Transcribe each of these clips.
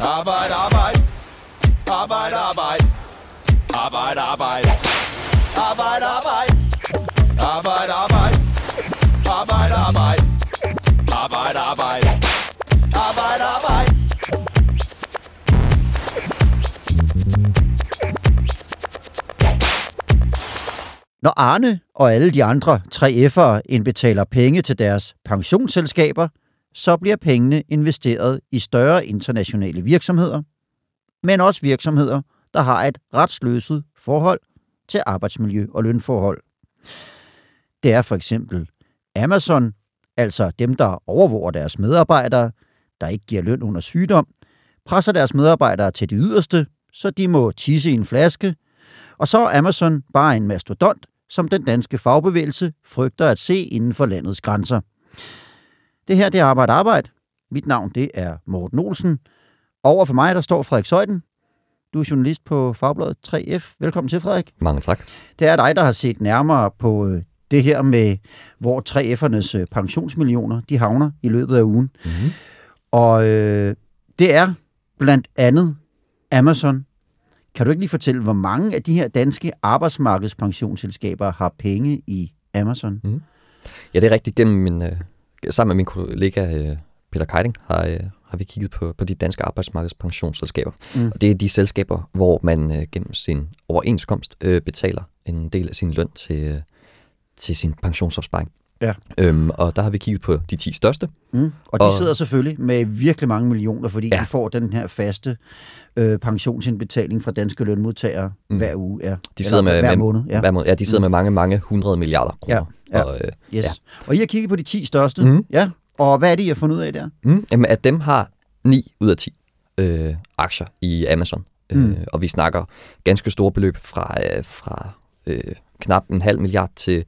Arbejde, arbejde. Arbejde, arbejde. Arbejde, arbejde. Arbejde, arbejde. Arbejde, arbejde. Arbejde, arbejde. Arbejde, arbejde. Arbejde, arbejde. Når Arne og alle de andre 3F'ere indbetaler penge til deres pensionsselskaber, så bliver pengene investeret i større internationale virksomheder, men også virksomheder, der har et retsløset forhold til arbejdsmiljø og lønforhold. Det er for eksempel Amazon, altså dem, der overvåger deres medarbejdere, der ikke giver løn under sygdom, presser deres medarbejdere til det yderste, så de må tisse i en flaske, og så er Amazon bare en mastodont, som den danske fagbevægelse frygter at se inden for landets grænser. Det her det er Arbejde Arbejde. Mit navn det er Morten Olsen. Over for mig der står Frederik Søjden. Du er journalist på Fagbladet 3F. Velkommen til, Frederik. Mange tak. Det er dig, der har set nærmere på øh, det her med, hvor 3F'ernes øh, pensionsmillioner de havner i løbet af ugen. Mm-hmm. Og øh, det er blandt andet Amazon. Kan du ikke lige fortælle, hvor mange af de her danske arbejdsmarkedspensionsselskaber har penge i Amazon? Mm. Ja, det er rigtigt. Gennem min, øh, sammen med min kollega øh, Peter Keiding har, øh, har vi kigget på, på de danske arbejdsmarkedspensionsselskaber. Mm. Og det er de selskaber, hvor man øh, gennem sin overenskomst øh, betaler en del af sin løn til, øh, til sin pensionsopsparing. Ja. Øhm, og der har vi kigget på de 10 største. Mm. Og de og, sidder selvfølgelig med virkelig mange millioner, fordi ja. de får den her faste øh, pensionsindbetaling fra danske lønmodtagere mm. hver uge. Ja. De sidder Eller med, hver med, måned. Ja. Hver måned. Ja, de sidder mm. med mange, mange hundrede milliarder kroner. Ja. Og, øh, yes. ja. og I har kigget på de 10 største. Mm. Ja. Og hvad er det, I har fundet ud af der? Mm. Jamen, at dem har 9 ud af 10 øh, aktier i Amazon. Mm. Øh, og vi snakker ganske store beløb fra, øh, fra øh, knap en halv milliard til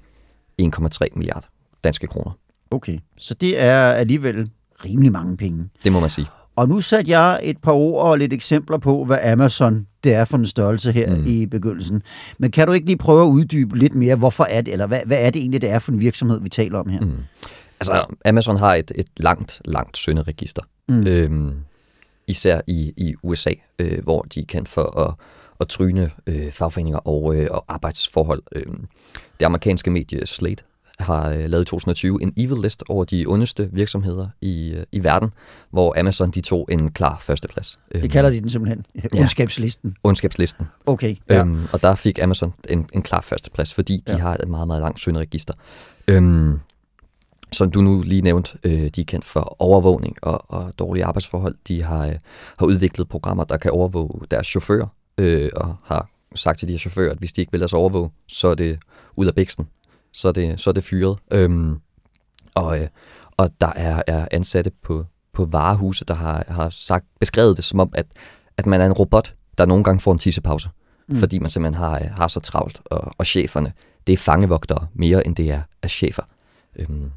1,3 milliard danske kroner. Okay, så det er alligevel rimelig mange penge. Det må man sige. Og nu satte jeg et par ord og lidt eksempler på, hvad Amazon det er for en størrelse her mm. i begyndelsen. Men kan du ikke lige prøve at uddybe lidt mere, hvorfor er det, eller hvad, hvad er det egentlig, det er for en virksomhed, vi taler om her? Mm. Altså, Amazon har et, et langt, langt sønderegister. Mm. Øhm, især i, i USA, øh, hvor de kendt for at, at tryne øh, fagforeninger og, øh, og arbejdsforhold. Øh, det amerikanske medie Slate har øh, lavet i 2020 en evil list over de ondeste virksomheder i, øh, i verden, hvor Amazon de tog en klar førsteplads. Det kalder de den simpelthen. Ondskabslisten. Ja, ondskabslisten. Okay. Ja. Øhm, og der fik Amazon en, en klar førsteplads, fordi de ja. har et meget, meget langt sønderegister. Øhm, som du nu lige nævnte, øh, de er kendt for overvågning og, og dårlige arbejdsforhold. De har, øh, har udviklet programmer, der kan overvåge deres chauffører, øh, og har sagt til de her chauffører, at hvis de ikke vil lade sig overvåge, så er det ud af bæksten så er det, så er det fyret. Øhm, og, øh, og der er, er ansatte på, på varehuse, der har, har sagt, beskrevet det som om, at, at man er en robot, der nogle gange får en tissepause, mm. fordi man simpelthen har, har så travlt. Og, og cheferne, det er fangevogtere mere, end det er, er chefer. Øhm,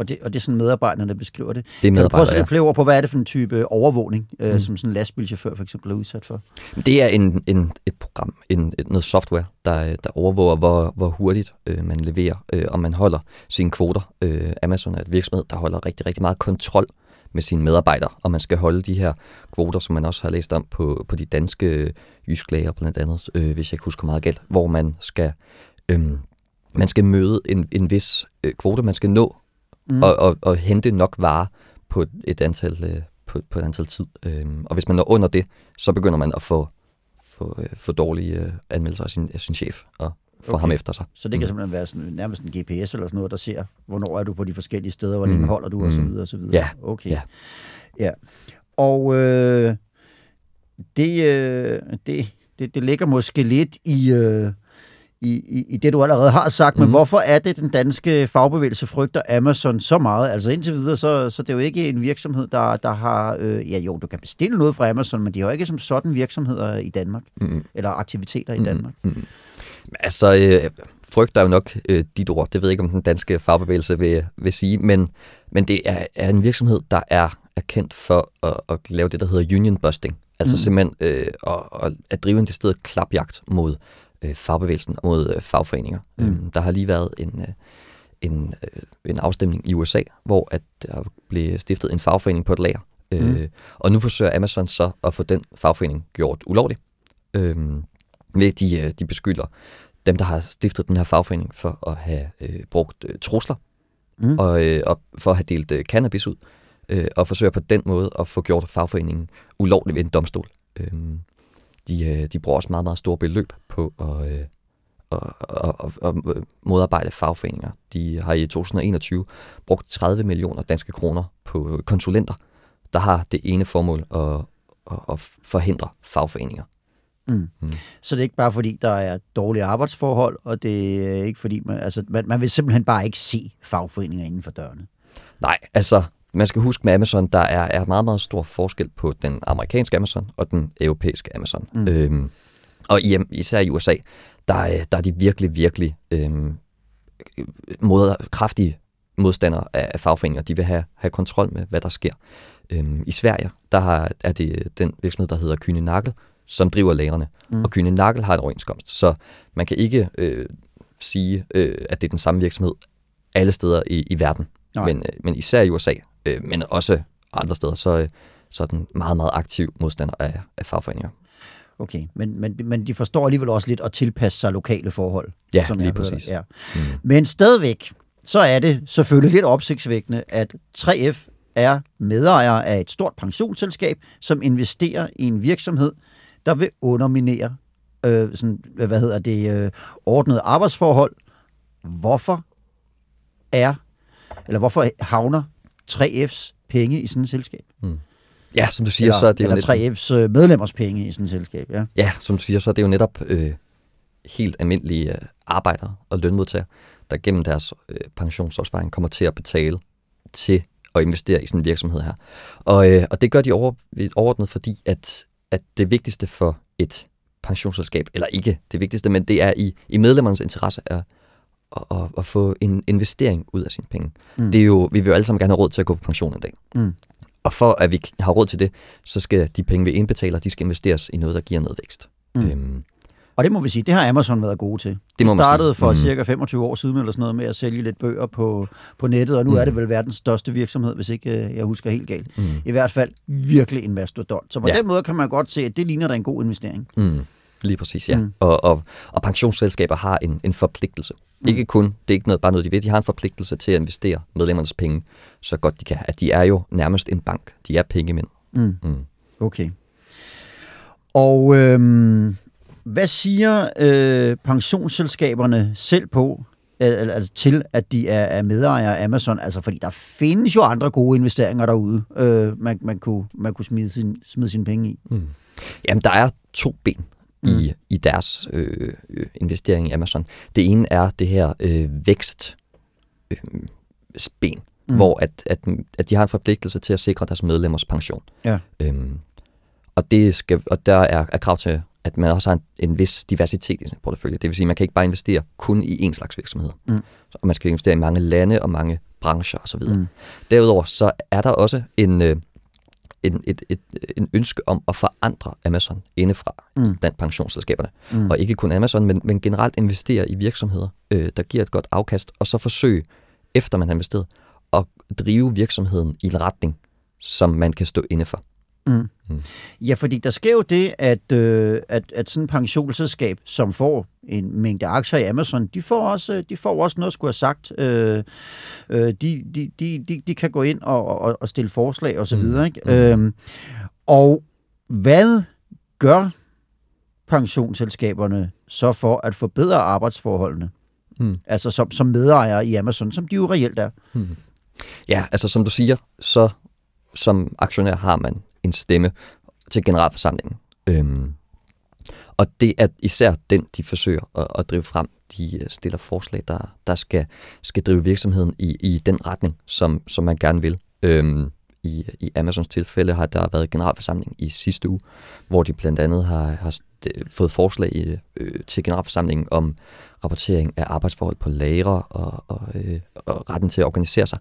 og det, og det er sådan medarbejderne, der beskriver det. Det er medarbejdere, Kan du prøve at ord på, hvad er det for en type overvågning, øh, mm. som sådan en lastbilchauffør for eksempel er udsat for? Det er en, en, et program, en, et, noget software, der, der overvåger, hvor, hvor hurtigt øh, man leverer, øh, og man holder sine kvoter. Øh, Amazon er et virksomhed, der holder rigtig, rigtig meget kontrol med sine medarbejdere, og man skal holde de her kvoter, som man også har læst om på, på de danske jysklager blandt andet, øh, hvis jeg ikke husker meget galt, hvor man skal, øh, man skal møde en, en vis øh, kvote, man skal nå mm. og, og, og hente nok varer på et antal, øh, på, på et antal tid. Øhm, og hvis man når under det, så begynder man at få, få, øh, få dårlige øh, anmeldelser af sin, af sin chef og få okay. ham efter sig. Så det kan mm. simpelthen være sådan, nærmest en GPS eller sådan noget, der ser, hvornår er du på de forskellige steder, hvor mm. holder du, og så videre, og så videre. Ja. Okay. Ja. ja. Og øh, det, øh, det, det, det ligger måske lidt i... Øh, i, i, i det, du allerede har sagt, men mm. hvorfor er det, den danske fagbevægelse frygter Amazon så meget? Altså indtil videre, så, så det er jo ikke en virksomhed, der, der har... Øh, ja jo, du kan bestille noget fra Amazon, men de har jo ikke som sådan virksomheder i Danmark, mm. eller aktiviteter i Danmark. Mm. Altså, øh, frygter er jo nok øh, dit ord. Det ved jeg ikke, om den danske fagbevægelse vil, vil sige, men, men det er, er en virksomhed, der er, er kendt for at, at lave det, der hedder union busting. Altså mm. simpelthen øh, at, at drive en decideret klapjagt mod øh, fagbevægelsen og mod øh, fagforeninger. Mm. Øhm, der har lige været en, øh, en, øh, en afstemning i USA, hvor at der blev stiftet en fagforening på et lager, Øh, og nu forsøger Amazon så at få den fagforening gjort ulovlig. Øh, ved de, øh, de beskylder dem, der har stiftet den her fagforening, for at have øh, brugt øh, trusler Mm. og, øh, og for at have delt øh, cannabis ud, øh, og forsøger på den måde at få gjort fagforeningen ulovlig ved en domstol. Øh, de, øh, de bruger også meget, meget store beløb på at, øh, at, at, at modarbejde fagforeninger. De har i 2021 brugt 30 millioner danske kroner på konsulenter, der har det ene formål at, at, at forhindre fagforeninger. Mm. Mm. Så det er ikke bare fordi, der er dårlige arbejdsforhold, og det er ikke fordi, man, altså, man, man vil simpelthen bare ikke se fagforeninger inden for dørene. Nej, altså, man skal huske med Amazon, der er, er meget, meget stor forskel på den amerikanske Amazon og den europæiske Amazon. Mm. Øhm, og i, især i USA, der, er- der er de virkelig, virkelig øhm, mod, kraftige modstandere af, af fagforeninger. De vil have, have kontrol med, hvad der sker. Øhm, I Sverige, der har, er det den virksomhed, der hedder Kyne Nagel, som driver lagerne. Mm. Og Kyne Nagel har en overenskomst, så man kan ikke øh, sige, øh, at det er den samme virksomhed alle steder i, i verden. Nej. Men, øh, men især i USA, øh, men også andre steder, så, øh, så er den meget, meget aktiv modstander af, af fagforeninger. Okay, men, men, men de forstår alligevel også lidt at tilpasse sig lokale forhold. Ja, som lige præcis. Ja. Mm. Men stadigvæk, så er det selvfølgelig lidt opsigtsvækkende, at 3F er medejer af et stort pensionsselskab, som investerer i en virksomhed, der vil underminere øh, sådan, hvad hedder det, øh, ordnede arbejdsforhold. Hvorfor er, eller hvorfor havner 3F's penge i sådan et selskab? Ja, som du siger, eller, så er det jo eller lidt, 3F's øh, medlemmers penge i sådan et selskab, ja. ja, som du siger, så er det jo netop øh, helt almindelige øh, arbejdere og lønmodtagere, der gennem deres øh, pensionsopsparing kommer til at betale til at investere i sådan en virksomhed her. Og, øh, og det gør de over, overordnet, fordi at, at det vigtigste for et pensionsselskab, eller ikke det vigtigste, men det er i, i medlemmernes interesse er at, at, at få en investering ud af sine penge. Mm. Mm. Det er jo, vi vil jo alle sammen gerne have råd til at gå på pension en dag. Mm. Og for at vi har råd til det, så skal de penge, vi indbetaler, de skal investeres i noget, der giver noget vækst. Mm. Mm. Øhm, Og det må vi sige, det har Amazon været gode til. Det må de man startede sige. for Mhm. cirka 25 år siden eller sådan noget med at sælge lidt bøger på, på nettet, og nu mm. er det vel verdens største virksomhed, hvis ikke øh, jeg husker helt galt. mm. I hvert fald virkelig en mastodont. Så på. Ja. den måde kan man godt se, at det ligner da en god investering. Mm. Lige præcis, ja. Mm. Og, og, og pensionsselskaber har en, en forpligtelse. Mm. Ikke kun, det er ikke noget, bare noget, de ved, de har en forpligtelse til at investere medlemmernes penge så godt de kan. At de er jo nærmest en bank. De er pengemænd. Mm. Mm. Okay. Og øhm, hvad siger øh, pensionsselskaberne selv på, al- al- altså til, at de er, er medejere af Amazon? Altså, fordi der findes jo andre gode investeringer derude, øh, man, man kunne, man kunne smide, sin, smide sine penge i. Mm. Jamen, der er to ben Mm. mm. i, i deres øh, øh, investering i Amazon. Det ene er det her øh, vækst øh, ben, Mm. hvor at, at, at de har en forpligtelse til at sikre deres medlemmers pension. Ja. Øhm, og, det skal, og der er, er krav til, at man også har en, en vis diversitet i sin portefølje. Det vil sige, at man kan ikke bare investere kun i en slags virksomhed. Mm. Og man skal investere i mange lande og mange brancher osv. Mm. Derudover så er der også en, øh, en, et, et, en ønske om at forandre Amazon indefra Mm. blandt pensionsselskaberne. Mm. Og ikke kun Amazon, men, men generelt investere i virksomheder, øh, der giver et godt afkast, og så forsøge, efter man har investeret, at drive virksomheden i en retning, som man kan stå inde for. Mm. Mm. Ja, fordi der sker jo det, at, øh, at, at sådan et pensionsselskab, som får en mængde aktier i Amazon, de får også, de får også noget at skulle have sagt. Øh, øh, de, de, de, de, kan gå ind og, og, og stille forslag og så Mm. videre. Ikke? Mm. Øhm, og hvad gør pensionsselskaberne så for at forbedre arbejdsforholdene? Mm. Altså som, som medejere i Amazon, som de jo reelt er. Mm. Ja, altså som du siger, så som aktionær har man en stemme til generalforsamlingen. Øhm, og det er især den, de forsøger at, at drive frem. De øh, stiller forslag, der, der skal, skal drive virksomheden i, i den retning, som, som man gerne vil. Øhm, i, I Amazons tilfælde har der været generalforsamling i sidste uge, hvor de blandt andet har, har fået forslag i, øh, til generalforsamlingen om rapportering af arbejdsforhold på lagre og, og, øh, og retten til at organisere sig.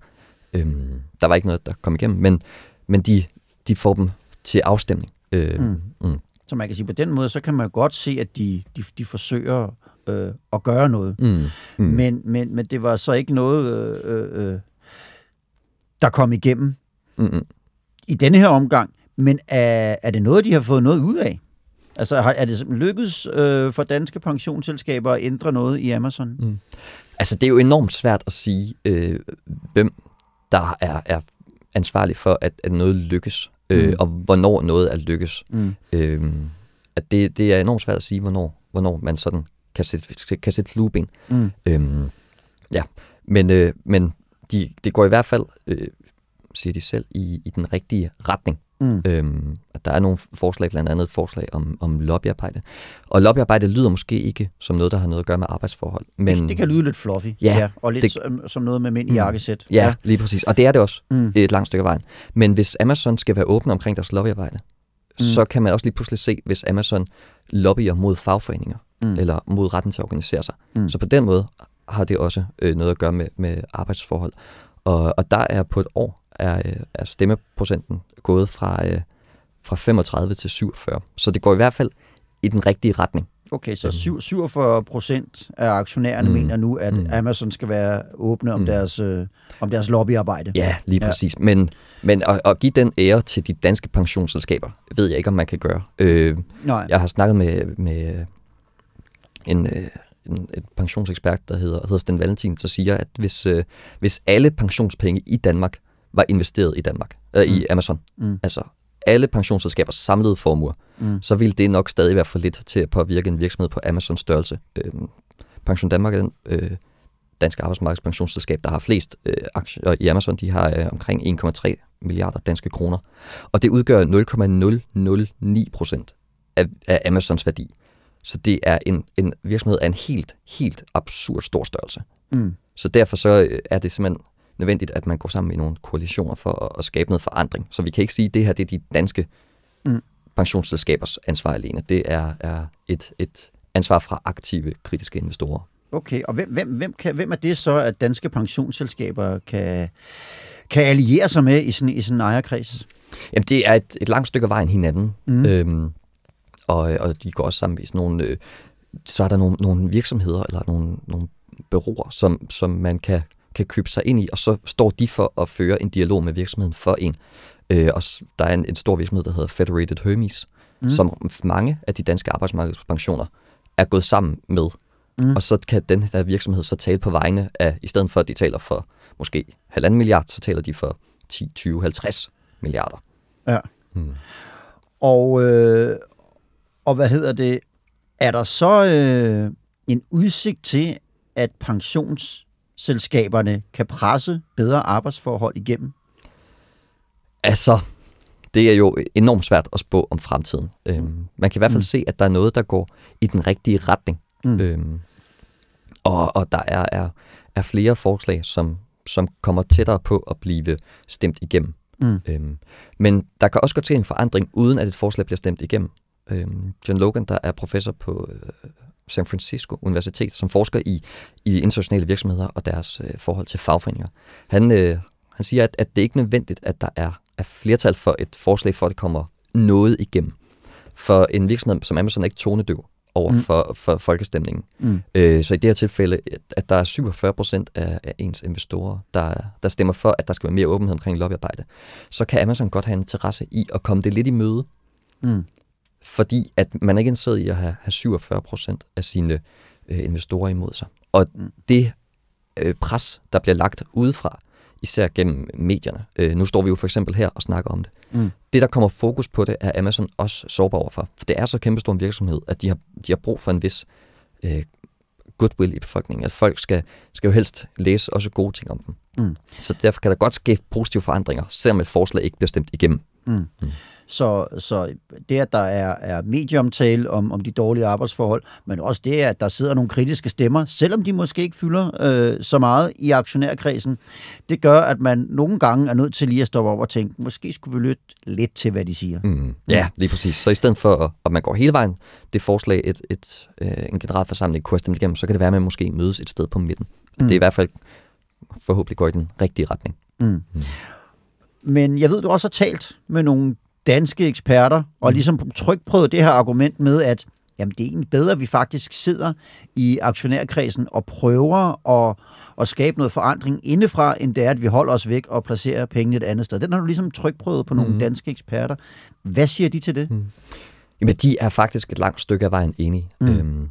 Øhm, der var ikke noget, der kom igennem, men, men de, de får dem til afstemning. Øh, Mm. mm. Så man kan sige, på den måde, så kan man godt se, at de, de, de forsøger øh, at gøre noget. Mm. Mm. Men, men, men det var så ikke noget, øh, øh, der kom igennem Mm. Mm. i denne her omgang. Men er, er det noget, de har fået noget ud af? Altså, er det lykkedes øh, for danske pensionsselskaber at ændre noget i Amazon? Mm. Altså, det er jo enormt svært at sige, øh, hvem der er, er ansvarlig for, at, at noget lykkes, øh, mm. og hvornår noget er lykkes. Mm. Øh, at det, det er enormt svært at sige, hvornår, hvornår man sådan kan sætte, kan sætte flueben. Mm. Øh, ja, men, øh, men de, det går i hvert fald, øh, siger de selv, i, i den rigtige retning. Mm. Øhm, der er nogle forslag, blandt andet et forslag om, om lobbyarbejde. Og lobbyarbejde lyder måske ikke som noget, der har noget at gøre med arbejdsforhold. Men det, det kan lyde lidt fluffy. Ja, ja og lidt det, som, som noget med mænd i mm, jakkesæt. Ja, ja, lige præcis. Og det er det også mm. et langt stykke af vejen. Men hvis Amazon skal være åbne omkring deres lobbyarbejde, mm. så kan man også lige pludselig se, hvis Amazon lobbyer mod fagforeninger, mm. eller mod retten til at organisere sig. Mm. Så på den måde har det også øh, noget at gøre med, med arbejdsforhold. Og, og der er på et år, er, øh, er stemmeprocenten gået fra, øh, fra 35 til 47. Så det går i hvert fald i den rigtige retning. Okay, så 47 procent af aktionærerne mm. mener nu, at mm. Amazon skal være åbne om, mm. deres, øh, om deres lobbyarbejde. Ja, lige præcis. Ja. Men, men at, at give den ære til de danske pensionsselskaber, ved jeg ikke, om man kan gøre. Øh, Nej. Jeg har snakket med, med en, øh, en, en pensionsekspert, der hedder, hedder Sten Valentin, der siger, at hvis, øh, hvis alle pensionspenge i Danmark var investeret i Danmark, øh, mm. i Amazon, mm. altså alle pensionsselskabers samlede formuer, mm. så ville det nok stadig være for lidt til at påvirke en virksomhed på Amazons størrelse. Øh, Pension Danmark er den øh, danske arbejdsmarkedspensionsselskab, der har flest øh, aktier i Amazon. De har øh, omkring 1,3 milliarder danske kroner. Og det udgør 0,009 procent af, af Amazons værdi. Så det er en, en virksomhed af en helt, helt absurd stor størrelse. Mm. Så derfor så øh, er det simpelthen nødvendigt, at man går sammen i nogle koalitioner for at, at skabe noget forandring. Så vi kan ikke sige, at det her det er de danske mm. pensionsselskabers ansvar alene. Det er, er et, et ansvar fra aktive, kritiske investorer. Okay, og hvem, hvem, hvem, kan, hvem er det så, at danske pensionsselskaber kan, kan alliere sig med i sådan, i sådan en ejerkreds? Jamen, det er et, et langt stykke af vejen hinanden. Mm. Øhm, og, og de går også sammen i sådan nogle... Øh, så er der nogle, nogle virksomheder eller nogle, nogle bureauer, som, som man kan kan købe sig ind i, og så står de for at føre en dialog med virksomheden for en. Øh, og der er en, en stor virksomhed, der hedder Federated Hermes, mm. som mange af de danske arbejdsmarkedspensioner er gået sammen med. Mm. Og så kan den der virksomhed så tale på vegne af, i stedet for at de taler for måske halvanden milliard, så taler de for 10, 20, 50 milliarder. Ja. Mm. Og, øh, og hvad hedder det? Er der så øh, en udsigt til, at pensions selskaberne kan presse bedre arbejdsforhold igennem? Altså, det er jo enormt svært at spå om fremtiden. Øhm, man kan i hvert fald mm. se, at der er noget, der går i den rigtige retning. Mm. Øhm, og, og der er, er, er flere forslag, som, som kommer tættere på at blive stemt igennem. Mm. Øhm, men der kan også gå til en forandring, uden at et forslag bliver stemt igennem. Øhm, John Logan, der er professor på øh, San Francisco Universitet, som forsker i, i internationale virksomheder og deres øh, forhold til fagforeninger. Han, øh, han siger, at, at det ikke er nødvendigt, at der er, er flertal for et forslag, for at det kommer noget igennem. For en virksomhed som Amazon er ikke tonedøv over mm. for, for folkestemningen. Mm. Øh, så i det her tilfælde, at der er 47 procent af, af ens investorer, der, der stemmer for, at der skal være mere åbenhed omkring lobbyarbejde, så kan Amazon godt have en interesse i at komme det lidt i møde. Mm fordi at man er ikke interesseret i at have, have 47 procent af sine øh, investorer imod sig. Og mm. det øh, pres, der bliver lagt udefra, især gennem medierne. Øh, nu står vi jo for eksempel her og snakker om det. Mm. Det, der kommer fokus på det, er Amazon også sårbar overfor. For det er så kæmpestor en virksomhed, at de har, de har brug for en vis øh, goodwill i befolkningen. At folk skal, skal jo helst læse også gode ting om dem. Mm. Så derfor kan der godt ske positive forandringer, selvom et forslag ikke bliver stemt igennem. Mm. Mm. Så, så det, at der er, er medieomtale om, om de dårlige arbejdsforhold, men også det, at der sidder nogle kritiske stemmer, selvom de måske ikke fylder øh, så meget i aktionærkredsen, det gør, at man nogle gange er nødt til lige at stoppe op og tænke, måske skulle vi lytte lidt til, hvad de siger. Mm. Ja, lige præcis. Så i stedet for, at man går hele vejen, det forslag, et, et, øh, en generalforsamling kunne have stemt igennem, så kan det være, at man måske mødes et sted på midten. Mm. Det er i hvert fald forhåbentlig går i den rigtige retning. Mm. Mm. Men jeg ved, du også har talt med nogle danske eksperter, og mm. ligesom trykprøvet det her argument med, at jamen det er egentlig bedre, at vi faktisk sidder i aktionærkredsen og prøver at, at skabe noget forandring indefra, end det er, at vi holder os væk og placerer pengene et andet sted. Den har du ligesom trykprøvet på nogle mm. danske eksperter. Hvad siger de til det? Mm. Jamen, de er faktisk et langt stykke af vejen enige. Mm. Øhm,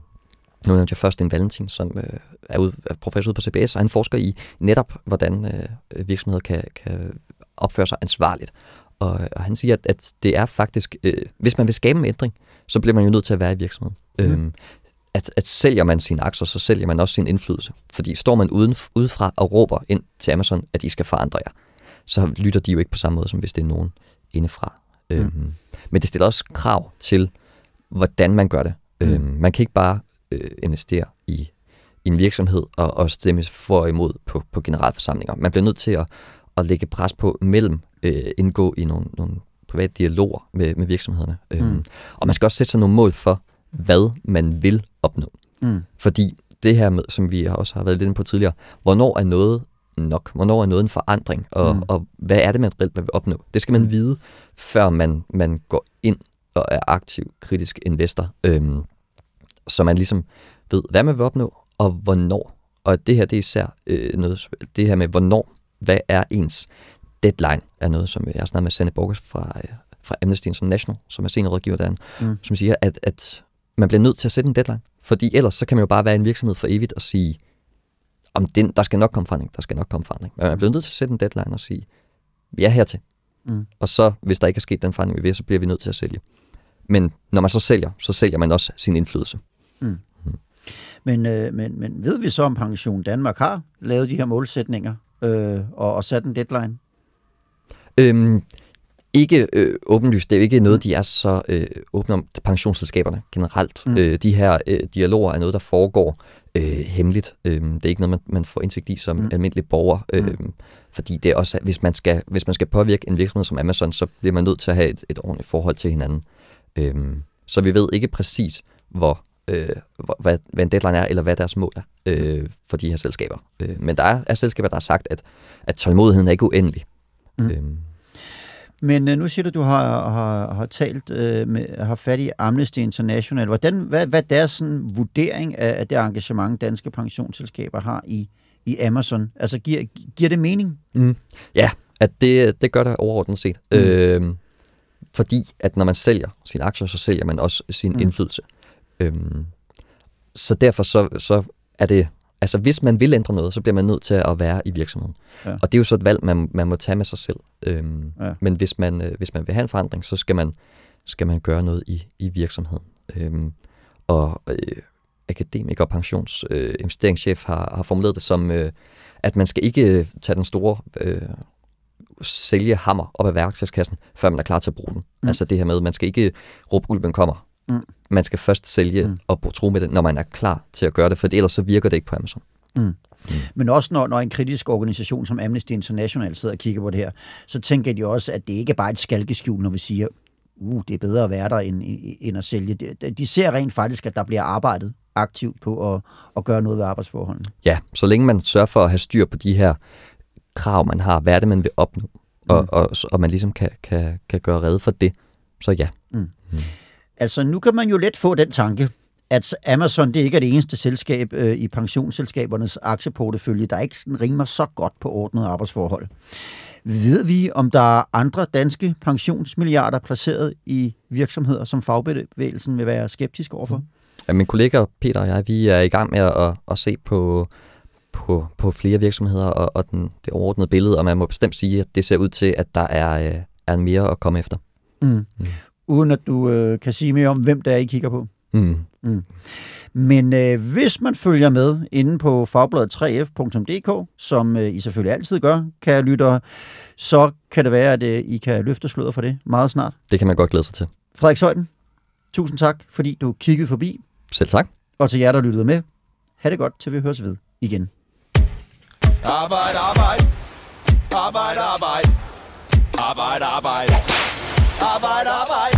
nu nævnte jeg først en Valentin, som øh, er, ud, er professor ude på CBS, og han forsker i netop, hvordan øh, virksomheder kan, kan opføre sig ansvarligt. Og, og han siger, at, at det er faktisk, øh, hvis man vil skabe en ændring, så bliver man jo nødt til at være i virksomheden. Mm. Øhm, at, at sælger man sine aktier, så sælger man også sin indflydelse. Fordi står man uden, udefra og råber ind til Amazon, at de skal forandre jer, så lytter de jo ikke på samme måde, som hvis det er nogen indefra. Mm. Øhm, men det stiller også krav til, hvordan man gør det. Mm. Øhm, man kan ikke bare øh, investere i, i en virksomhed og, og stemme for og imod på, på generalforsamlinger. Man bliver nødt til at, at lægge pres på mellem, øh, indgå i nogle, nogle private dialoger med, med virksomhederne. Øhm, mm. Og man skal også sætte sig nogle mål for, hvad man vil opnå. Mm. Fordi det her, med, som vi også har været lidt inde på tidligere, hvornår er noget nok? Hvornår er noget en forandring? Og, mm. og hvad er det, man reelt vil opnå? Det skal man mm. vide, før man, man går ind og er aktiv kritisk investor. Øhm, så man ligesom ved, hvad man vil opnå, og hvornår. Og det her, det er især øh, noget, det her med, hvornår, hvad er ens deadline, er noget, som jeg har snakket med Sanne Borges fra, øh, fra Amnesty International, som er seniorrådgiver der, mm. som siger, at, at man bliver nødt til at sætte en deadline. Fordi ellers så kan man jo bare være en virksomhed for evigt og sige, om den, der skal nok komme forandring, der skal nok komme forandring. Men man bliver nødt til at sætte en deadline og sige, vi er hertil. Mm. Og så, hvis der ikke er sket den forandring, vi vil, så bliver vi nødt til at sælge. Men når man så sælger, så sælger man også sin indflydelse. Mm. Mm. Men, øh, men, men ved vi så, om Pension Danmark har lavet de her målsætninger øh, og, og sat en deadline? Øhm, ikke øh, åbenlyst. Det er jo ikke noget, de er så øh, åbne om pensionsselskaberne generelt. Mm. Øh, de her øh, dialoger er noget, der foregår øh, hemmeligt. Øh, det er ikke noget, man, man får indsigt i som mm. almindelig borger. Øh, mm. Fordi det er også, hvis man, skal, hvis man skal påvirke en virksomhed som Amazon, så bliver man nødt til at have et, et ordentligt forhold til hinanden. Øh, så vi ved ikke præcis, hvor, øh, hvad, hvad en deadline er, eller hvad deres mål er øh, for de her selskaber. Øh, men der er, er selskaber, der har sagt, at, at tålmodigheden er ikke uendelig. Mm. Øh, men øh, nu siger du, at du har, har, har talt øh, med, har fat i Amnesty International. Hvordan, hvad, hvad er deres sådan, vurdering af, af det engagement, danske pensionsselskaber har i, i Amazon? Altså, giver, giver det mening? Mm. Ja, at det, det gør det overordnet set. Mm. Øh, fordi at når man sælger sine aktier, så sælger man også sin mm. indflydelse. Øh, så derfor så, så er det Altså, hvis man vil ændre noget, så bliver man nødt til at være i virksomheden. Ja. Og det er jo så et valg, man, man må tage med sig selv. Øhm, ja. Men hvis man, øh, hvis man vil have en forandring, så skal man, skal man gøre noget i, i virksomheden. Øhm, og øh, akademiker og pensionsinvesteringschef øh, har, har formuleret det som, øh, at man skal ikke tage den store øh, sælge hammer op af værktøjskassen, før man er klar til at bruge den. Mm. Altså det her med, at man skal ikke råbe, ulven kommer. Mm. Man skal først sælge mm. og tro med det, når man er klar til at gøre det, for ellers så virker det ikke på Amazon. Mm. Men også når, når en kritisk organisation som Amnesty International sidder og kigger på det her, så tænker de også, at det ikke er bare et skalkeskjul, når vi siger, uh, det er bedre at være der end, end at sælge. De ser rent faktisk, at der bliver arbejdet aktivt på at, at gøre noget ved arbejdsforholdene. Ja, så længe man sørger for at have styr på de her krav, man har, hvad er det, man vil opnå, mm. og, og, og man ligesom kan, kan, kan gøre redde for det, så ja. Mm. Mm. Altså, nu kan man jo let få den tanke, at Amazon det ikke er det eneste selskab øh, i pensionsselskabernes aktieportefølje, der ikke sådan rimer så godt på ordnet arbejdsforhold. Ved vi, om der er andre danske pensionsmilliarder placeret i virksomheder, som fagbevægelsen vil være skeptisk overfor? Ja, min kollega Peter og jeg, vi er i gang med at, at se på, på, på flere virksomheder og, og den, det overordnede billede, og man må bestemt sige, at det ser ud til, at der er, øh, er mere at komme efter. Mm. Mm uden at du øh, kan sige mere om, hvem der er, I kigger på. Mm. Mm. Men øh, hvis man følger med inde på fagbladet3f.dk, som øh, I selvfølgelig altid gør, kan jeg lytte, så kan det være, at øh, I kan løfte sløret for det meget snart. Det kan man godt glæde sig til. Frederik Søjden, tusind tak, fordi du kiggede forbi. Selv tak. Og til jer, der lyttede med, ha' det godt, til vi høres ved igen. Arbejde, arbejde. Arbejde, arbejde. Arbejde, arbejde. Arbejde, arbejde.